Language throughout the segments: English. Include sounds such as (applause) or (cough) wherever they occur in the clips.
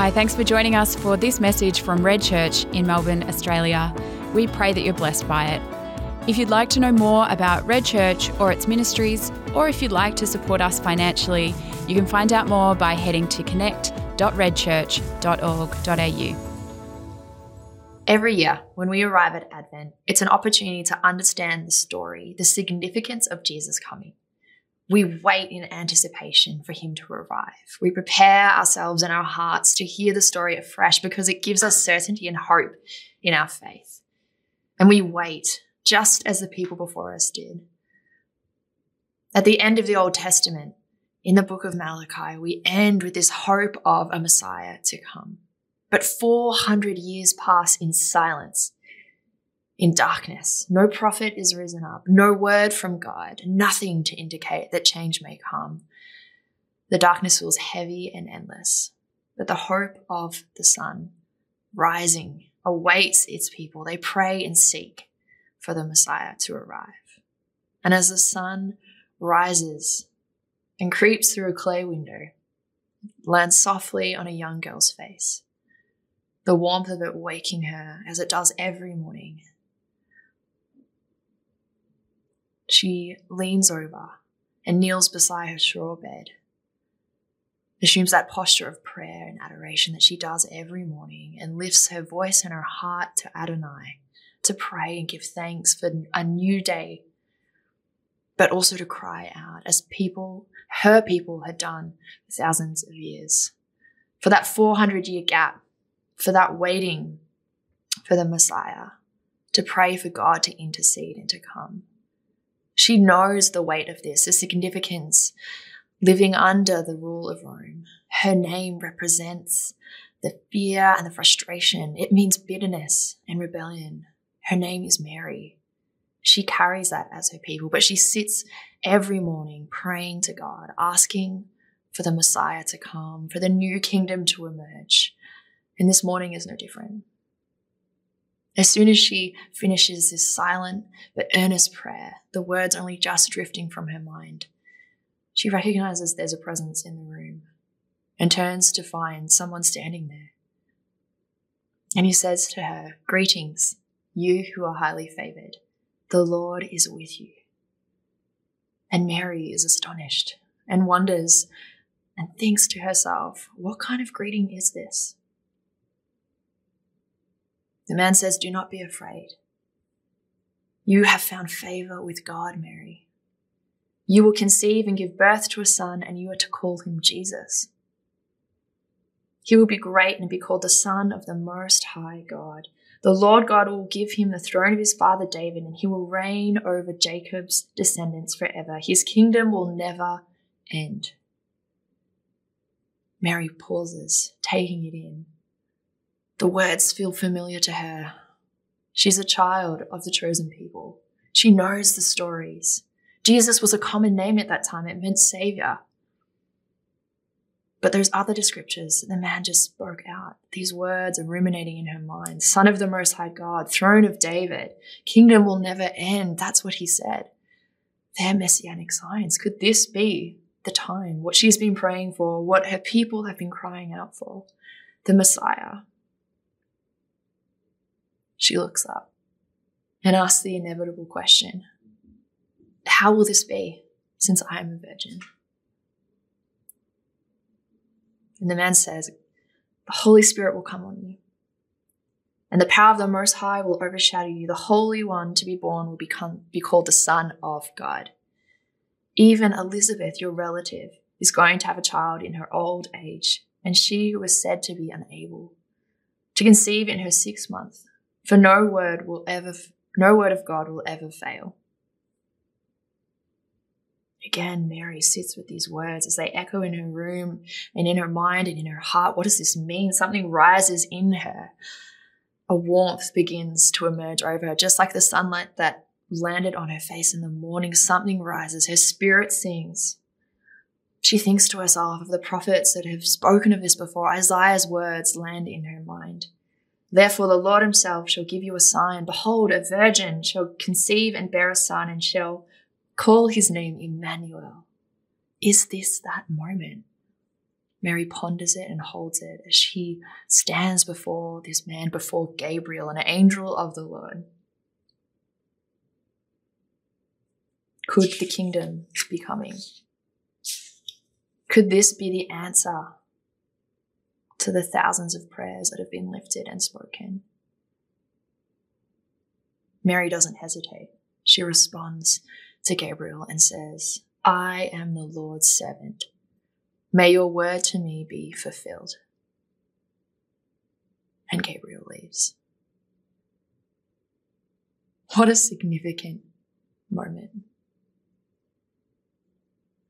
Hi, thanks for joining us for this message from Red Church in Melbourne, Australia. We pray that you're blessed by it. If you'd like to know more about Red Church or its ministries, or if you'd like to support us financially, you can find out more by heading to connect.redchurch.org.au. Every year, when we arrive at Advent, it's an opportunity to understand the story, the significance of Jesus coming. We wait in anticipation for him to arrive. We prepare ourselves and our hearts to hear the story afresh because it gives us certainty and hope in our faith. And we wait just as the people before us did. At the end of the Old Testament, in the book of Malachi, we end with this hope of a Messiah to come. But 400 years pass in silence, in darkness. No prophet is risen up, no word from God, nothing to indicate that change may come. The darkness feels heavy and endless, but the hope of the sun rising awaits its people. They pray and seek for the Messiah to arrive. And as the sun rises and creeps through a clay window, lands softly on a young girl's face, the warmth of it waking her as it does every morning. She leans over and kneels beside her straw bed, assumes that posture of prayer and adoration that she does every morning, and lifts her voice and her heart to Adonai to pray and give thanks for a new day, but also to cry out as people, her people, had done for thousands of years. For that 400 year gap, for that waiting for the Messiah, to pray for God to intercede and to come. She knows the weight of this, the significance living under the rule of Rome. Her name represents the fear and the frustration. It means bitterness and rebellion. Her name is Mary. She carries that as her people, but she sits every morning praying to God, asking for the Messiah to come, for the new kingdom to emerge. And this morning is no different. As soon as she finishes this silent but earnest prayer, the words only just drifting from her mind, she recognizes there's a presence in the room and turns to find someone standing there. And he says to her, Greetings, you who are highly favored, the Lord is with you. And Mary is astonished and wonders and thinks to herself, What kind of greeting is this? The man says, Do not be afraid. You have found favor with God, Mary. You will conceive and give birth to a son, and you are to call him Jesus. He will be great and be called the Son of the Most High God. The Lord God will give him the throne of his father David, and he will reign over Jacob's descendants forever. His kingdom will never end. Mary pauses, taking it in. The words feel familiar to her. She's a child of the chosen people. She knows the stories. Jesus was a common name at that time, it meant savior. But there's other descriptors. The man just spoke out. These words are ruminating in her mind. Son of the Most High God, throne of David, kingdom will never end. That's what he said. They're messianic signs. Could this be the time? What she's been praying for, what her people have been crying out for? The Messiah. She looks up and asks the inevitable question How will this be since I am a virgin? And the man says, The Holy Spirit will come on you. And the power of the Most High will overshadow you. The Holy One to be born will become, be called the Son of God. Even Elizabeth, your relative, is going to have a child in her old age, and she was said to be unable to conceive in her sixth month, for no word will ever, no word of God will ever fail. Again, Mary sits with these words as they echo in her room and in her mind and in her heart. What does this mean? Something rises in her. A warmth begins to emerge over her, just like the sunlight that landed on her face in the morning. Something rises. Her spirit sings. She thinks to herself of the prophets that have spoken of this before. Isaiah's words land in her mind. Therefore, the Lord himself shall give you a sign. Behold, a virgin shall conceive and bear a son and shall call his name Emmanuel. Is this that moment? Mary ponders it and holds it as she stands before this man, before Gabriel, an angel of the Lord. Could the kingdom be coming? Could this be the answer to the thousands of prayers that have been lifted and spoken? Mary doesn't hesitate. She responds to Gabriel and says, I am the Lord's servant. May your word to me be fulfilled. And Gabriel leaves. What a significant moment.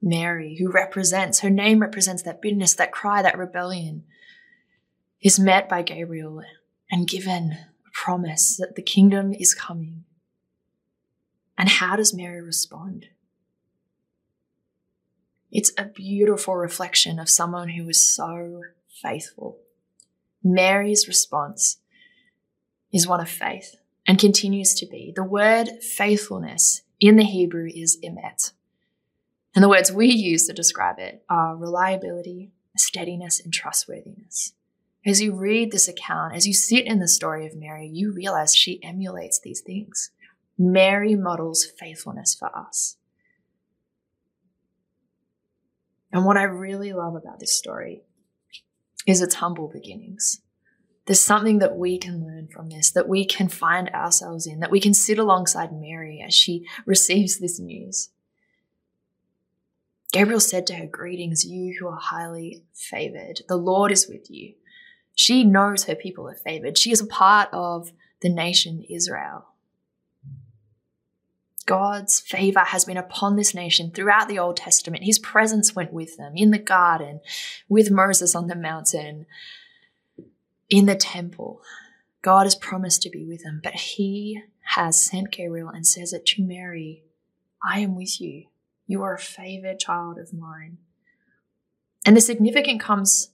Mary, who represents, her name represents that bitterness, that cry, that rebellion, is met by Gabriel and given a promise that the kingdom is coming. And how does Mary respond? It's a beautiful reflection of someone who was so faithful. Mary's response is one of faith and continues to be. The word faithfulness in the Hebrew is emet. And the words we use to describe it are reliability, steadiness, and trustworthiness. As you read this account, as you sit in the story of Mary, you realize she emulates these things. Mary models faithfulness for us. And what I really love about this story is its humble beginnings. There's something that we can learn from this, that we can find ourselves in, that we can sit alongside Mary as she receives this news. Gabriel said to her, Greetings, you who are highly favored. The Lord is with you. She knows her people are favored. She is a part of the nation Israel. God's favor has been upon this nation throughout the Old Testament. His presence went with them in the garden, with Moses on the mountain, in the temple. God has promised to be with them, but He has sent Gabriel and says it to Mary I am with you. You are a favored child of mine. And the significance comes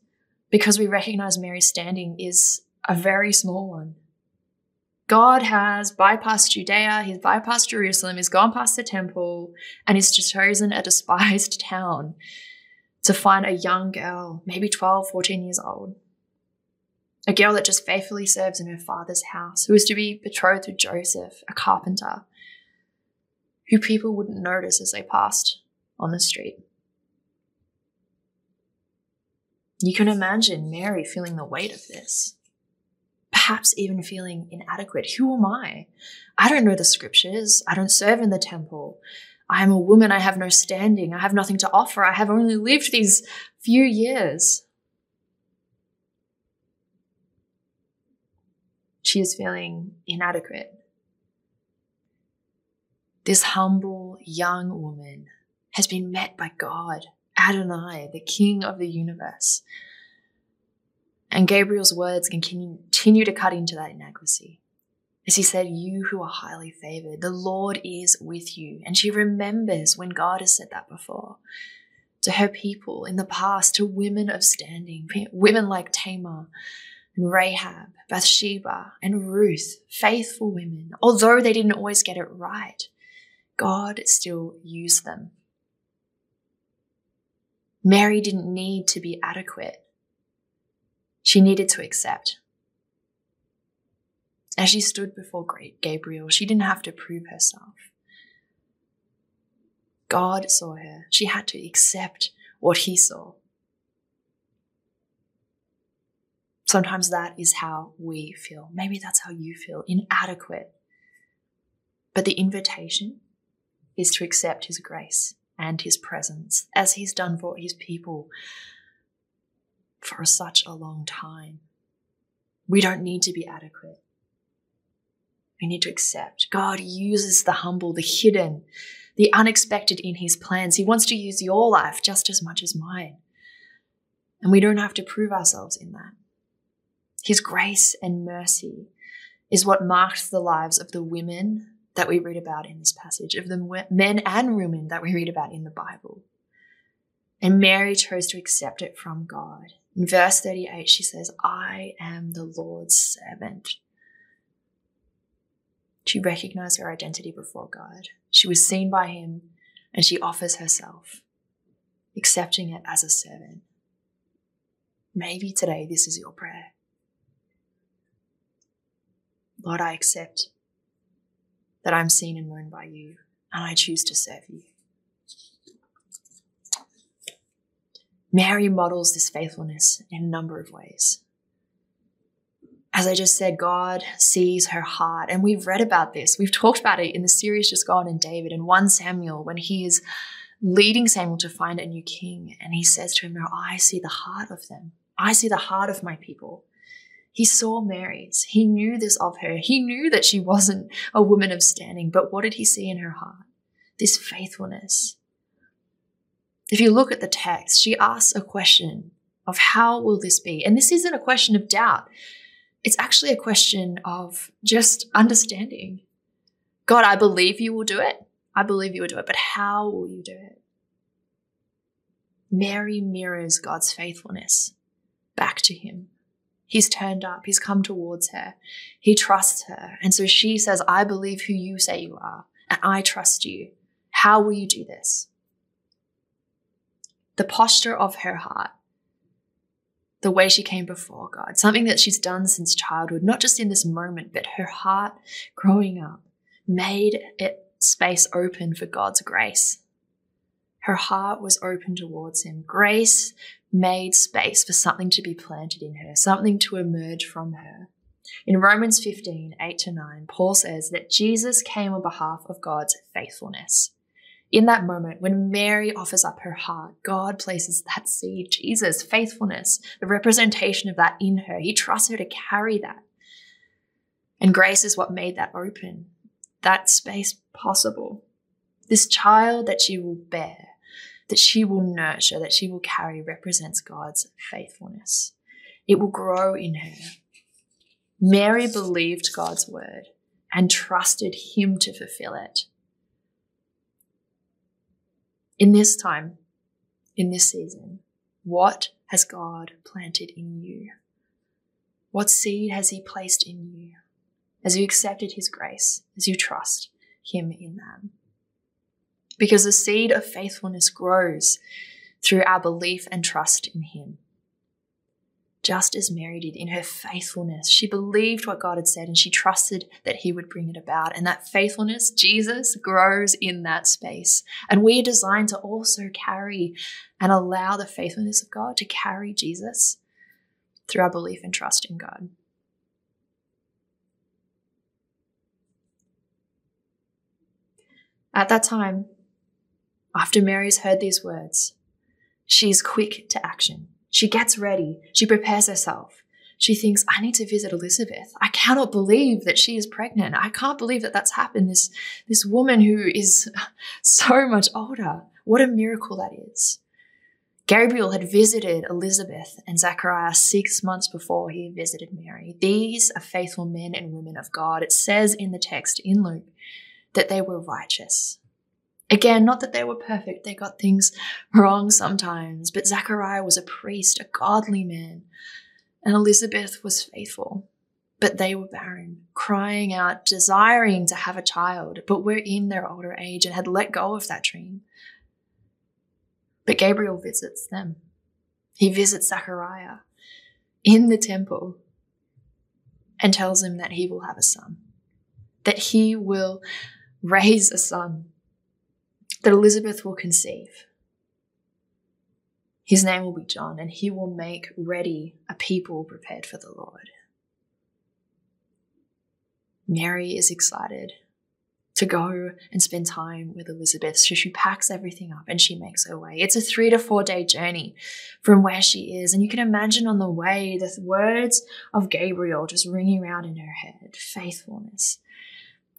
because we recognize Mary's standing is a very small one. God has bypassed Judea, he's bypassed Jerusalem, he's gone past the temple, and he's chosen a despised (laughs) town to find a young girl, maybe 12, 14 years old. A girl that just faithfully serves in her father's house, who is to be betrothed to Joseph, a carpenter, who people wouldn't notice as they passed on the street. You can imagine Mary feeling the weight of this perhaps even feeling inadequate. Who am I? I don't know the scriptures. I don't serve in the temple. I am a woman. I have no standing. I have nothing to offer. I have only lived these few years. She is feeling inadequate. This humble young woman has been met by God, Adonai, the King of the universe, and Gabriel's words continue to cut into that inadequacy. As he said, You who are highly favored, the Lord is with you. And she remembers when God has said that before to her people in the past, to women of standing, women like Tamar and Rahab, Bathsheba and Ruth, faithful women. Although they didn't always get it right, God still used them. Mary didn't need to be adequate she needed to accept. As she stood before great Gabriel, she didn't have to prove herself. God saw her. She had to accept what he saw. Sometimes that is how we feel. Maybe that's how you feel inadequate. But the invitation is to accept his grace and his presence as he's done for his people for such a long time. We don't need to be adequate. We need to accept. God uses the humble, the hidden, the unexpected in his plans. He wants to use your life just as much as mine. And we don't have to prove ourselves in that. His grace and mercy is what marked the lives of the women that we read about in this passage, of the men and women that we read about in the Bible. And Mary chose to accept it from God. In verse 38, she says, I am the Lord's servant. She recognized her identity before God. She was seen by him and she offers herself, accepting it as a servant. maybe today this is your prayer. Lord, I accept that I'm seen and known by you, and I choose to serve you. Mary models this faithfulness in a number of ways. As I just said, God sees her heart, and we've read about this. We've talked about it in the series just gone in David and 1 Samuel when he is leading Samuel to find a new king, and he says to him, Now I see the heart of them. I see the heart of my people. He saw Mary's. He knew this of her. He knew that she wasn't a woman of standing, but what did he see in her heart? This faithfulness. If you look at the text, she asks a question of how will this be? And this isn't a question of doubt. It's actually a question of just understanding. God, I believe you will do it. I believe you will do it, but how will you do it? Mary mirrors God's faithfulness back to him. He's turned up, he's come towards her, he trusts her. And so she says, I believe who you say you are, and I trust you. How will you do this? The posture of her heart, the way she came before God, something that she's done since childhood, not just in this moment, but her heart growing up, made it space open for God's grace. Her heart was open towards Him. Grace made space for something to be planted in her, something to emerge from her. In Romans 15, 8 to 9, Paul says that Jesus came on behalf of God's faithfulness. In that moment, when Mary offers up her heart, God places that seed, Jesus, faithfulness, the representation of that in her. He trusts her to carry that. And grace is what made that open, that space possible. This child that she will bear that she will nurture, that she will carry, represents God's faithfulness. It will grow in her. Mary believed God's word and trusted Him to fulfill it. In this time, in this season, what has God planted in you? What seed has He placed in you as you accepted His grace, as you trust Him in that? Because the seed of faithfulness grows through our belief and trust in Him. Just as Mary did in her faithfulness, she believed what God had said and she trusted that He would bring it about. And that faithfulness, Jesus, grows in that space. And we are designed to also carry and allow the faithfulness of God to carry Jesus through our belief and trust in God. At that time, after Mary's heard these words, she is quick to action. She gets ready. She prepares herself. She thinks, I need to visit Elizabeth. I cannot believe that she is pregnant. I can't believe that that's happened. This, this woman who is (laughs) so much older. What a miracle that is. Gabriel had visited Elizabeth and Zechariah six months before he visited Mary. These are faithful men and women of God. It says in the text in Luke that they were righteous. Again, not that they were perfect, they got things wrong sometimes, but Zechariah was a priest, a godly man, and Elizabeth was faithful. But they were barren, crying out, desiring to have a child, but were in their older age and had let go of that dream. But Gabriel visits them. He visits Zechariah in the temple and tells him that he will have a son, that he will raise a son that Elizabeth will conceive. His name will be John, and he will make ready a people prepared for the Lord. Mary is excited to go and spend time with Elizabeth. So she packs everything up and she makes her way. It's a three to four day journey from where she is. And you can imagine on the way the words of Gabriel just ringing around in her head faithfulness,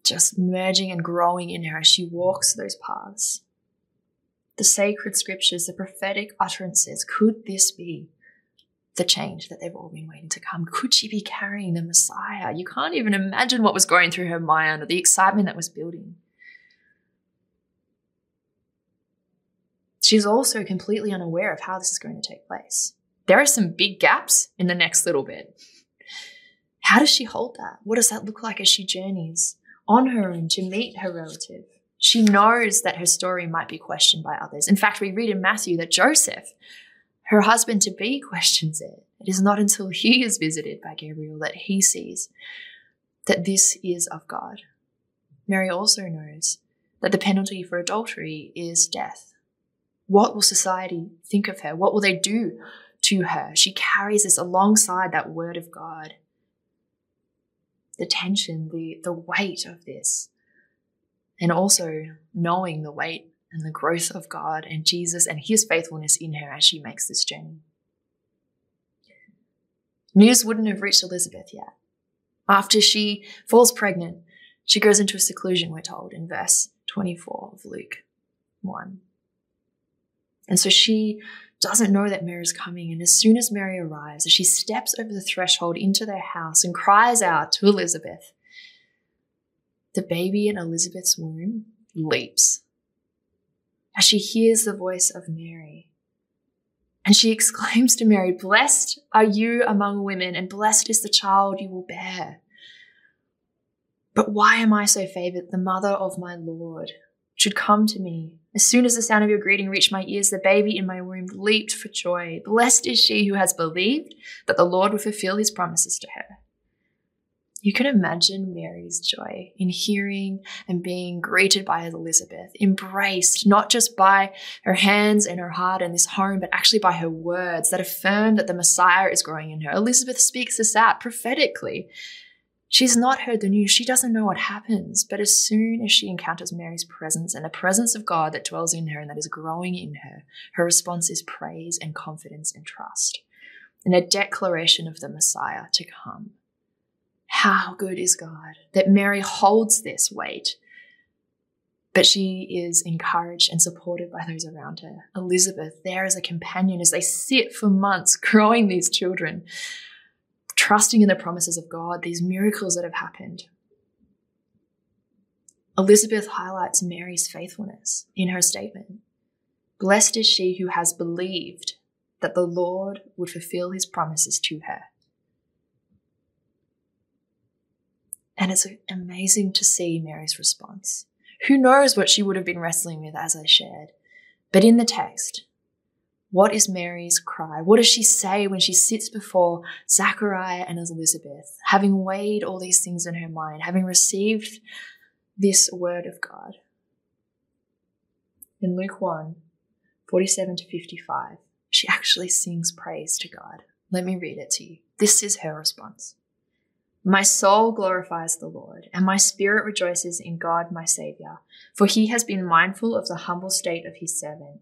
just merging and growing in her as she walks those paths. The sacred scriptures, the prophetic utterances, could this be the change that they've all been waiting to come? Could she be carrying the Messiah? You can't even imagine what was going through her mind or the excitement that was building. She's also completely unaware of how this is going to take place. There are some big gaps in the next little bit. How does she hold that? What does that look like as she journeys? On her own to meet her relative. She knows that her story might be questioned by others. In fact, we read in Matthew that Joseph, her husband to be, (laughs) questions it. It is not until he is visited by Gabriel that he sees that this is of God. Mary also knows that the penalty for adultery is death. What will society think of her? What will they do to her? She carries this alongside that word of God. The tension, the, the weight of this, and also knowing the weight and the growth of God and Jesus and his faithfulness in her as she makes this journey. News wouldn't have reached Elizabeth yet. After she falls pregnant, she goes into a seclusion, we're told in verse 24 of Luke 1. And so she doesn't know that Mary is coming. And as soon as Mary arrives, as she steps over the threshold into their house and cries out to Elizabeth, the baby in Elizabeth's womb leaps as she hears the voice of Mary. And she exclaims to Mary, Blessed are you among women, and blessed is the child you will bear. But why am I so favored? The mother of my Lord should come to me. As soon as the sound of your greeting reached my ears, the baby in my womb leaped for joy. Blessed is she who has believed that the Lord will fulfill his promises to her. You can imagine Mary's joy in hearing and being greeted by Elizabeth, embraced not just by her hands and her heart and this home, but actually by her words that affirm that the Messiah is growing in her. Elizabeth speaks this out prophetically She's not heard the news. She doesn't know what happens. But as soon as she encounters Mary's presence and the presence of God that dwells in her and that is growing in her, her response is praise and confidence and trust and a declaration of the Messiah to come. How good is God that Mary holds this weight, but she is encouraged and supported by those around her. Elizabeth, there as a companion as they sit for months growing these children trusting in the promises of God, these miracles that have happened. Elizabeth highlights Mary's faithfulness in her statement. Blessed is she who has believed that the Lord would fulfill his promises to her. And it's amazing to see Mary's response. Who knows what she would have been wrestling with as I shared? But in the text, what is Mary's cry? What does she say when she sits before Zachariah and Elizabeth, having weighed all these things in her mind, having received this word of God? In Luke 1 47 to 55, she actually sings praise to God. Let me read it to you. This is her response My soul glorifies the Lord, and my spirit rejoices in God my Saviour, for he has been mindful of the humble state of his servant.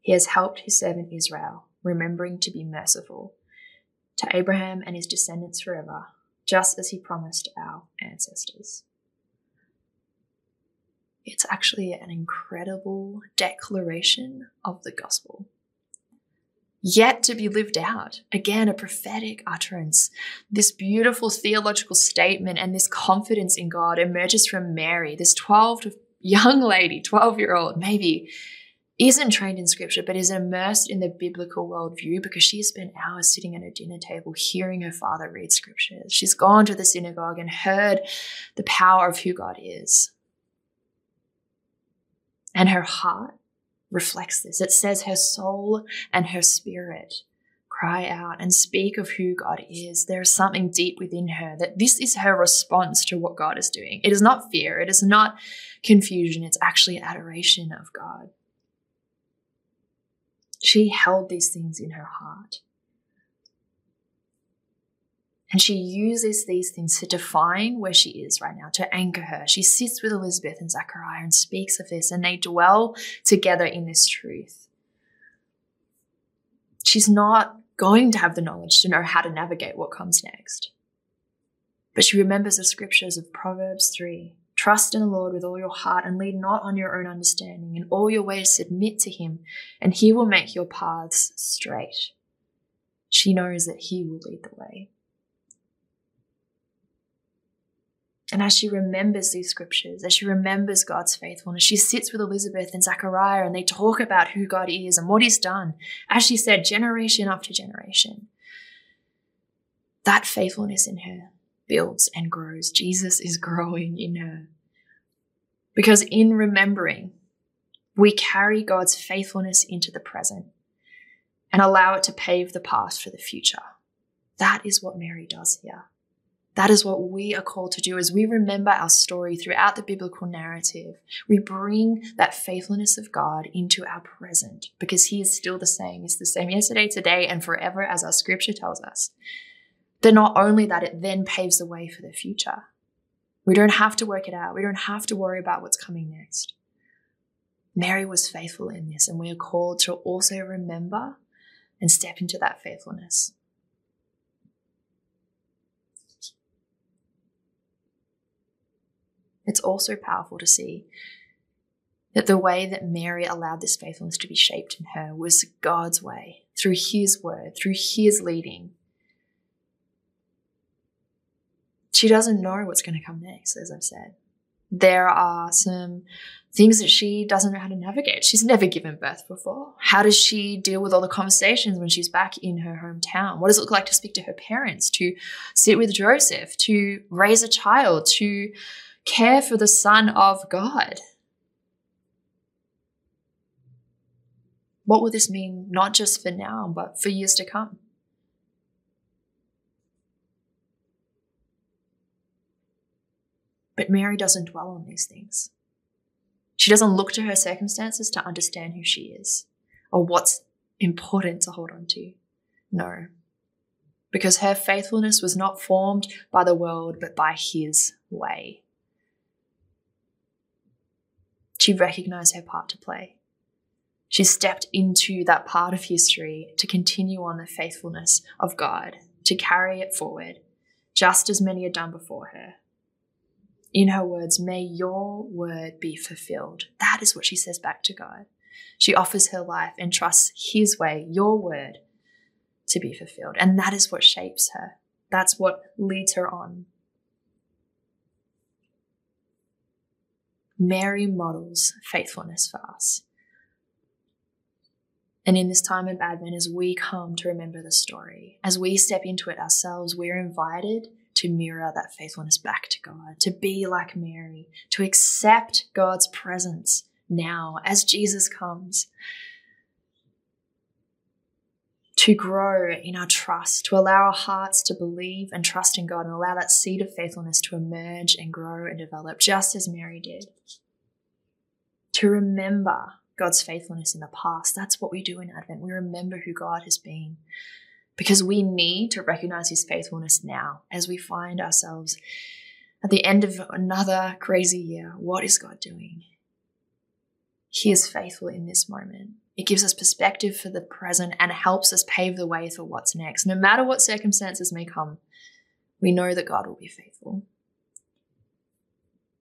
He has helped his servant Israel, remembering to be merciful to Abraham and his descendants forever, just as he promised our ancestors. It's actually an incredible declaration of the gospel. Yet to be lived out. Again, a prophetic utterance. This beautiful theological statement and this confidence in God emerges from Mary, this 12 young lady, 12 year old, maybe isn't trained in scripture, but is immersed in the biblical worldview because she has spent hours sitting at a dinner table hearing her father read scriptures. She's gone to the synagogue and heard the power of who God is. And her heart reflects this. It says her soul and her spirit cry out and speak of who God is. There is something deep within her that this is her response to what God is doing. It is not fear, it is not confusion, it's actually adoration of God. She held these things in her heart. And she uses these things to define where she is right now, to anchor her. She sits with Elizabeth and Zachariah and speaks of this, and they dwell together in this truth. She's not going to have the knowledge to know how to navigate what comes next. But she remembers the scriptures of Proverbs 3 Trust in the Lord with all your heart and lean not on your own understanding. In all your ways submit to him, and he will make your paths straight. She knows that he will lead the way. And as she remembers these scriptures, as she remembers God's faithfulness, she sits with Elizabeth and Zachariah and they talk about who God is and what he's done. As she said, generation after generation. That faithfulness in her builds and grows. Jesus is growing in her. Because in remembering, we carry God's faithfulness into the present and allow it to pave the path for the future. That is what Mary does here. That is what we are called to do as we remember our story throughout the biblical narrative. We bring that faithfulness of God into our present because He is still the same. He's the same yesterday, today, and forever, as our scripture tells us. But not only that, it then paves the way for the future. We don't have to work it out. We don't have to worry about what's coming next. Mary was faithful in this, and we are called to also remember and step into that faithfulness. It's also powerful to see that the way that Mary allowed this faithfulness to be shaped in her was God's way, through His word, through His leading. She doesn't know what's going to come next, as I've said. There are some things that she doesn't know how to navigate. She's never given birth before. How does she deal with all the conversations when she's back in her hometown? What does it look like to speak to her parents, to sit with Joseph, to raise a child, to care for the Son of God? What will this mean, not just for now, but for years to come? But Mary doesn't dwell on these things. She doesn't look to her circumstances to understand who she is or what's important to hold on to. No. Because her faithfulness was not formed by the world, but by his way. She recognized her part to play. She stepped into that part of history to continue on the faithfulness of God, to carry it forward, just as many had done before her in her words, may your word be fulfilled. That is what she says back to God. She offers her life and trusts his way, your word, to be fulfilled. And that is what shapes her. That's what leads her on. Mary models faithfulness for us. And in this time of Advent, as we come to remember the story, as we step into it ourselves, we're invited to mirror that faithfulness back to God, to be like Mary, to accept God's presence now as Jesus comes, to grow in our trust, to allow our hearts to believe and trust in God and allow that seed of faithfulness to emerge and grow and develop just as Mary did. To remember God's faithfulness in the past. That's what we do in Advent. We remember who God has been because we need to recognize his faithfulness now as we find ourselves at the end of another crazy year. What is God doing? He is faithful in this moment. It gives us perspective for the present and helps us pave the way for what's next. No matter what circumstances may come, we know that God will be faithful.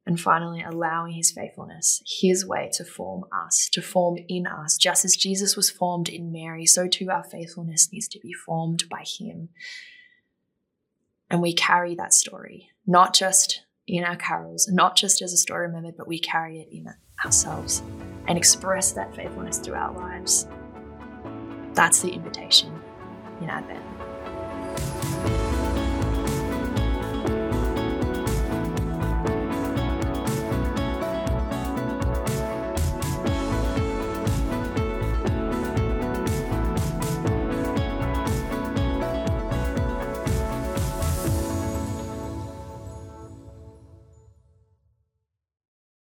And finally, allowing his faithfulness, his way to form us, to form in us. Just as Jesus was formed in Mary, so too our faithfulness needs to be formed by him. And we carry that story, not just in our carols, not just as a story remembered, but we carry it in ourselves and express that faithfulness through our lives. That's the invitation in Advent.